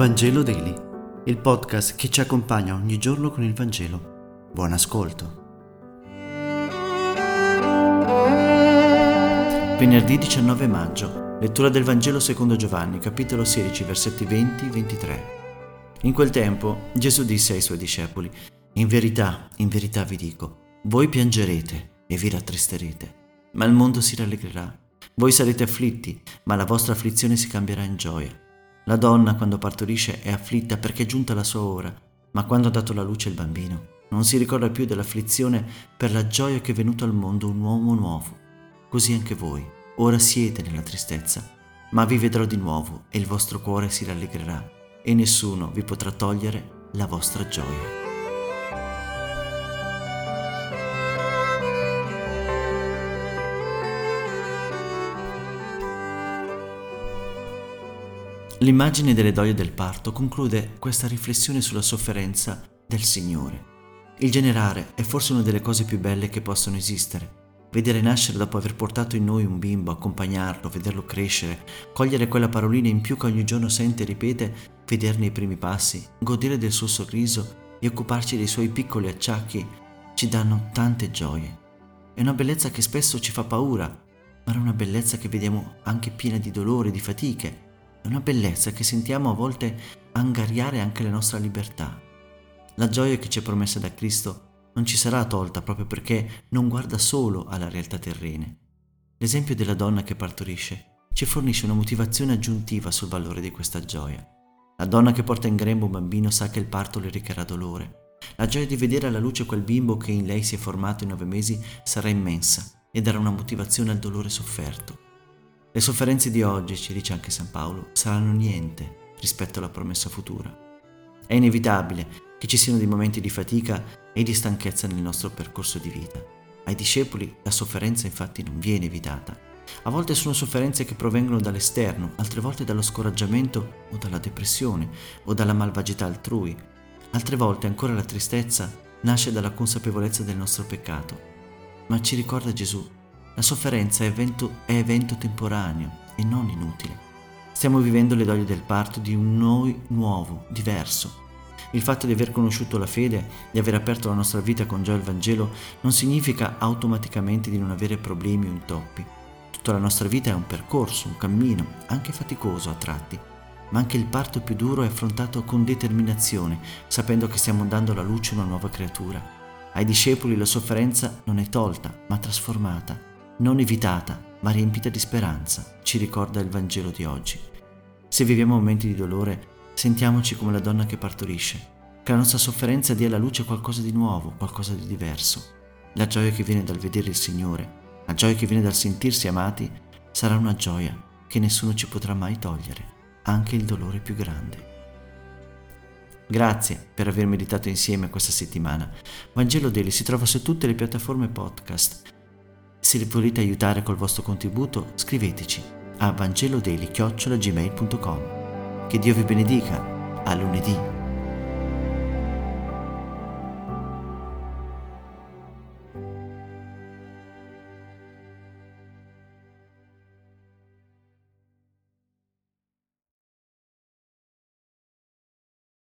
Vangelo Daily, il podcast che ci accompagna ogni giorno con il Vangelo. Buon ascolto. Venerdì 19 maggio, lettura del Vangelo secondo Giovanni, capitolo 16, versetti 20-23. In quel tempo Gesù disse ai suoi discepoli, In verità, in verità vi dico, voi piangerete e vi rattristerete, ma il mondo si rallegrerà. Voi sarete afflitti, ma la vostra afflizione si cambierà in gioia. La donna quando partorisce è afflitta perché è giunta la sua ora, ma quando ha dato la luce il bambino non si ricorda più dell'afflizione per la gioia che è venuto al mondo un uomo nuovo. Così anche voi, ora siete nella tristezza, ma vi vedrò di nuovo e il vostro cuore si rallegrerà e nessuno vi potrà togliere la vostra gioia. L'immagine delle doglie del parto conclude questa riflessione sulla sofferenza del Signore. Il generare è forse una delle cose più belle che possono esistere. Vedere nascere dopo aver portato in noi un bimbo, accompagnarlo, vederlo crescere, cogliere quella parolina in più che ogni giorno sente e ripete, vederne i primi passi, godere del suo sorriso e occuparci dei suoi piccoli acciacchi ci danno tante gioie. È una bellezza che spesso ci fa paura, ma è una bellezza che vediamo anche piena di dolore, di fatiche, è una bellezza che sentiamo a volte angariare anche la nostra libertà. La gioia che ci è promessa da Cristo non ci sarà tolta proprio perché non guarda solo alla realtà terrene. L'esempio della donna che partorisce ci fornisce una motivazione aggiuntiva sul valore di questa gioia. La donna che porta in grembo un bambino sa che il parto le recherà dolore. La gioia di vedere alla luce quel bimbo che in lei si è formato in nove mesi sarà immensa e darà una motivazione al dolore sofferto. Le sofferenze di oggi, ci dice anche San Paolo, saranno niente rispetto alla promessa futura. È inevitabile che ci siano dei momenti di fatica e di stanchezza nel nostro percorso di vita. Ai discepoli la sofferenza infatti non viene evitata. A volte sono sofferenze che provengono dall'esterno, altre volte dallo scoraggiamento o dalla depressione o dalla malvagità altrui. Altre volte ancora la tristezza nasce dalla consapevolezza del nostro peccato. Ma ci ricorda Gesù la sofferenza è evento, è evento temporaneo e non inutile. Stiamo vivendo le doglie del parto di un noi nuovo, diverso. Il fatto di aver conosciuto la fede, di aver aperto la nostra vita con gioia al Vangelo, non significa automaticamente di non avere problemi o intoppi. Tutta la nostra vita è un percorso, un cammino, anche faticoso a tratti, ma anche il parto più duro è affrontato con determinazione, sapendo che stiamo dando alla luce una nuova creatura. Ai discepoli la sofferenza non è tolta, ma trasformata non evitata, ma riempita di speranza, ci ricorda il Vangelo di oggi. Se viviamo momenti di dolore, sentiamoci come la donna che partorisce, che la nostra sofferenza dia alla luce qualcosa di nuovo, qualcosa di diverso. La gioia che viene dal vedere il Signore, la gioia che viene dal sentirsi amati, sarà una gioia che nessuno ci potrà mai togliere, anche il dolore più grande. Grazie per aver meditato insieme questa settimana. Vangelo Daily si trova su tutte le piattaforme podcast se volete aiutare col vostro contributo, scriveteci a vangelodeli.gmail.com. Che Dio vi benedica. A lunedì.